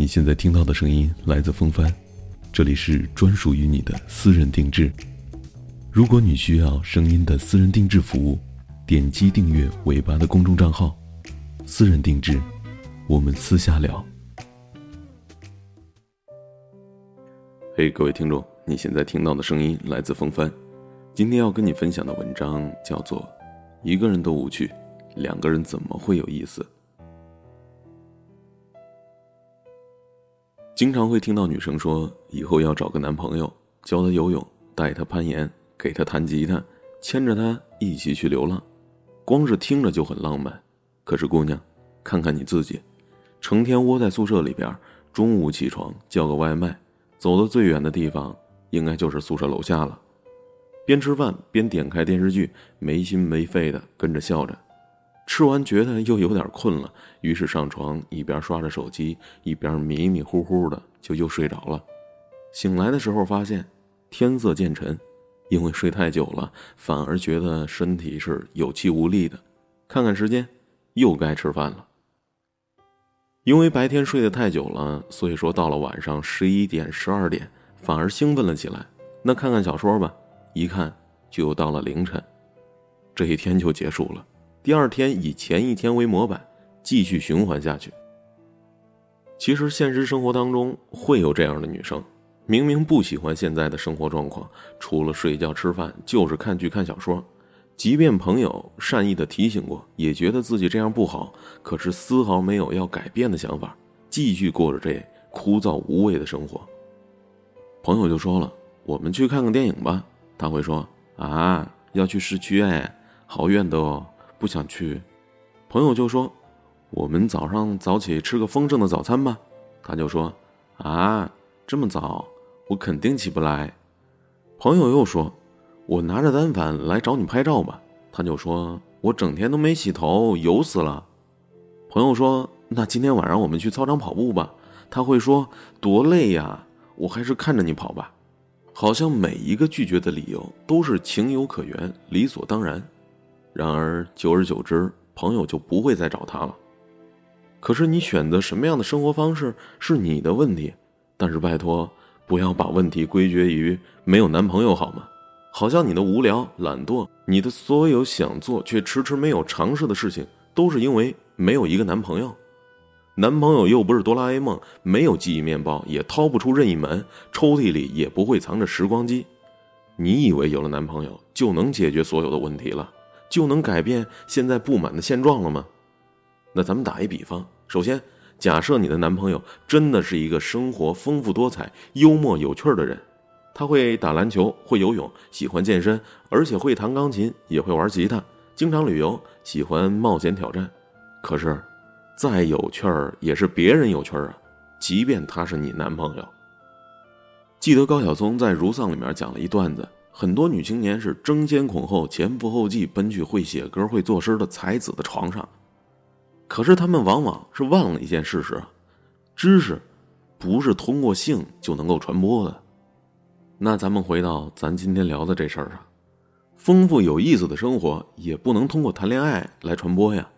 你现在听到的声音来自风帆，这里是专属于你的私人定制。如果你需要声音的私人定制服务，点击订阅尾巴的公众账号“私人定制”，我们私下聊。嘿，各位听众，你现在听到的声音来自风帆。今天要跟你分享的文章叫做《一个人都无趣，两个人怎么会有意思》。经常会听到女生说，以后要找个男朋友，教他游泳，带他攀岩，给他弹吉他，牵着他一起去流浪。光是听着就很浪漫。可是姑娘，看看你自己，成天窝在宿舍里边，中午起床叫个外卖，走的最远的地方应该就是宿舍楼下了。边吃饭边点开电视剧，没心没肺的跟着笑着。吃完觉得又有点困了，于是上床一边刷着手机，一边迷迷糊糊的就又睡着了。醒来的时候发现天色渐沉，因为睡太久了，反而觉得身体是有气无力的。看看时间，又该吃饭了。因为白天睡得太久了，所以说到了晚上十一点、十二点，反而兴奋了起来。那看看小说吧，一看就又到了凌晨，这一天就结束了。第二天以前一天为模板，继续循环下去。其实现实生活当中会有这样的女生，明明不喜欢现在的生活状况，除了睡觉吃饭就是看剧看小说，即便朋友善意的提醒过，也觉得自己这样不好，可是丝毫没有要改变的想法，继续过着这枯燥无味的生活。朋友就说了：“我们去看个电影吧。”他会说：“啊，要去市区哎，好远的哦。”不想去，朋友就说：“我们早上早起吃个丰盛的早餐吧。”他就说：“啊，这么早，我肯定起不来。”朋友又说：“我拿着单反来找你拍照吧。”他就说：“我整天都没洗头，油死了。”朋友说：“那今天晚上我们去操场跑步吧。”他会说：“多累呀，我还是看着你跑吧。”好像每一个拒绝的理由都是情有可原、理所当然。然而，久而久之，朋友就不会再找他了。可是，你选择什么样的生活方式是你的问题。但是，拜托，不要把问题归结于没有男朋友，好吗？好像你的无聊、懒惰，你的所有想做却迟迟没有尝试的事情，都是因为没有一个男朋友。男朋友又不是哆啦 A 梦，没有记忆面包，也掏不出任意门，抽屉里也不会藏着时光机。你以为有了男朋友就能解决所有的问题了？就能改变现在不满的现状了吗？那咱们打一比方，首先假设你的男朋友真的是一个生活丰富多彩、幽默有趣的人，他会打篮球、会游泳、喜欢健身，而且会弹钢琴，也会玩吉他，经常旅游，喜欢冒险挑战。可是，再有趣儿也是别人有趣儿啊，即便他是你男朋友。记得高晓松在《如丧》里面讲了一段子。很多女青年是争先恐后、前赴后继奔去会写歌、会作诗的才子的床上，可是她们往往是忘了一件事实：知识不是通过性就能够传播的。那咱们回到咱今天聊的这事儿上，丰富有意思的生活也不能通过谈恋爱来传播呀。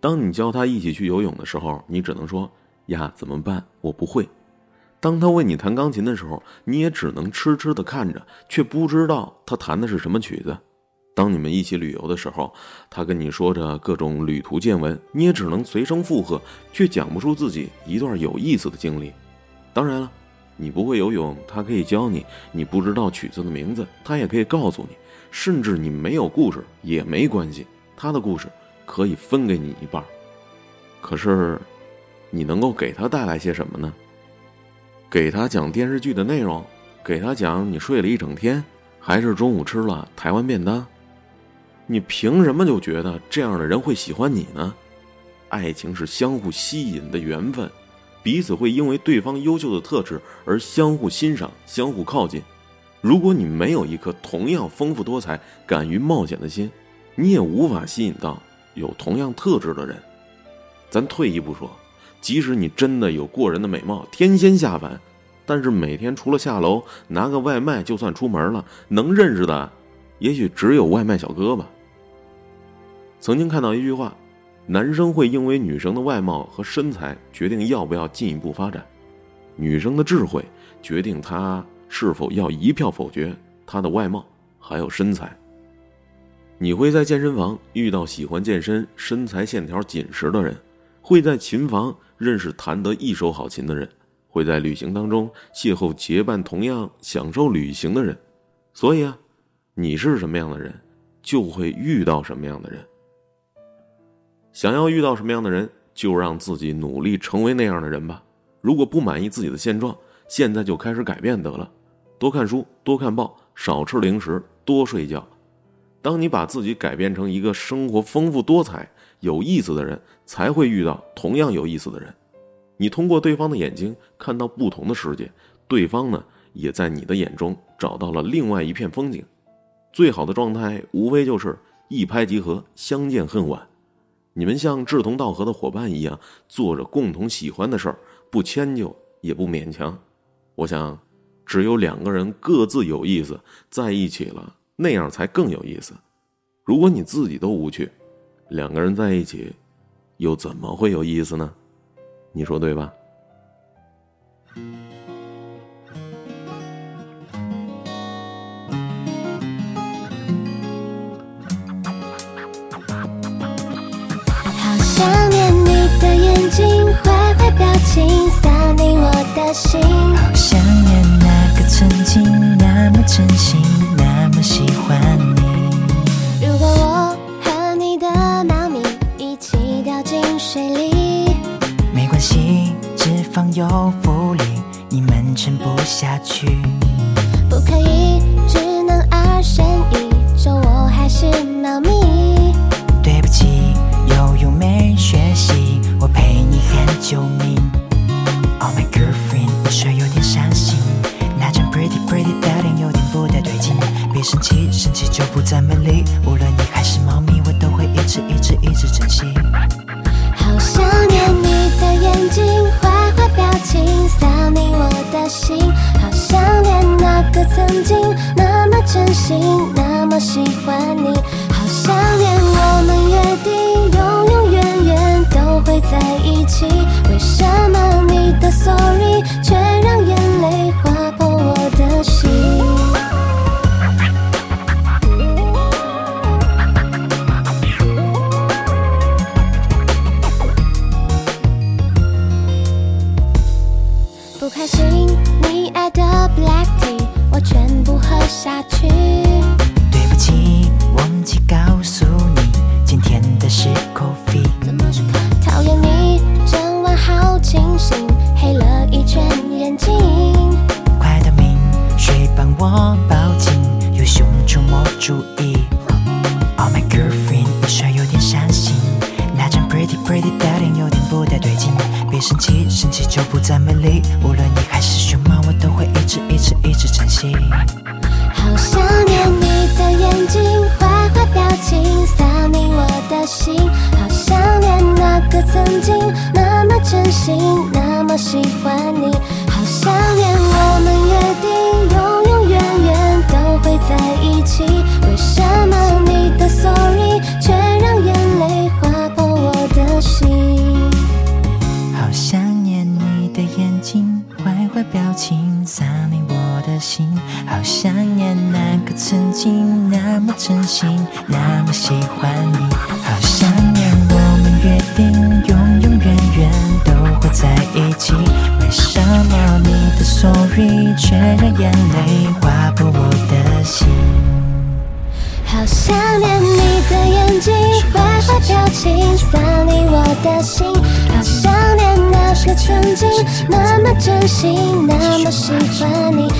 当你教他一起去游泳的时候，你只能说：“呀，怎么办？我不会。”当他为你弹钢琴的时候，你也只能痴痴的看着，却不知道他弹的是什么曲子。当你们一起旅游的时候，他跟你说着各种旅途见闻，你也只能随声附和，却讲不出自己一段有意思的经历。当然了，你不会游泳，他可以教你；你不知道曲子的名字，他也可以告诉你。甚至你没有故事也没关系，他的故事可以分给你一半。可是，你能够给他带来些什么呢？给他讲电视剧的内容，给他讲你睡了一整天，还是中午吃了台湾便当？你凭什么就觉得这样的人会喜欢你呢？爱情是相互吸引的缘分，彼此会因为对方优秀的特质而相互欣赏、相互靠近。如果你没有一颗同样丰富多彩、敢于冒险的心，你也无法吸引到有同样特质的人。咱退一步说。即使你真的有过人的美貌，天仙下凡，但是每天除了下楼拿个外卖，就算出门了，能认识的，也许只有外卖小哥吧。曾经看到一句话：“男生会因为女生的外貌和身材决定要不要进一步发展，女生的智慧决定她是否要一票否决她的外貌还有身材。你会在健身房遇到喜欢健身、身材线条紧实的人，会在琴房认识弹得一手好琴的人，会在旅行当中邂逅结伴同样享受旅行的人。所以啊，你是什么样的人，就会遇到什么样的人。想要遇到什么样的人，就让自己努力成为那样的人吧。如果不满意自己的现状，现在就开始改变得了。多看书，多看报，少吃零食，多睡觉。当你把自己改变成一个生活丰富多彩、有意思的人，才会遇到同样有意思的人。你通过对方的眼睛看到不同的世界，对方呢也在你的眼中找到了另外一片风景。最好的状态无非就是一拍即合，相见恨晚。你们像志同道合的伙伴一样，做着共同喜欢的事儿，不迁就也不勉强。我想，只有两个人各自有意思，在一起了。那样才更有意思。如果你自己都无趣，两个人在一起，又怎么会有意思呢？你说对吧？好想念你的眼睛，坏坏表情，撒进我的心。无论你还是猫咪，我都会一直一直一直珍惜。好想念你的眼睛，坏坏表情，撒你我的心。好想念那个曾经那么真心，那么喜欢你。好想念我们约定，下去。对不起，忘记告诉你，今天的是 coffee。讨厌你，整晚好清醒，黑了一圈眼睛。快到明，谁帮我抱紧？有熊出没，注意。Oh my girlfriend，你说有点伤心，那张 pretty pretty 就不再美丽。无论你还是熊猫，我都会一直一直一直珍惜。好想念你的眼睛，坏坏表情，洒进我的心。好想念那个曾经那么真心，那么喜欢你。在一起。为什么你的 sorry 却让眼泪划破我的心？好想念你的眼睛，坏坏表情，洒进我的心。好想念那个曾经那么真心，那么喜欢你。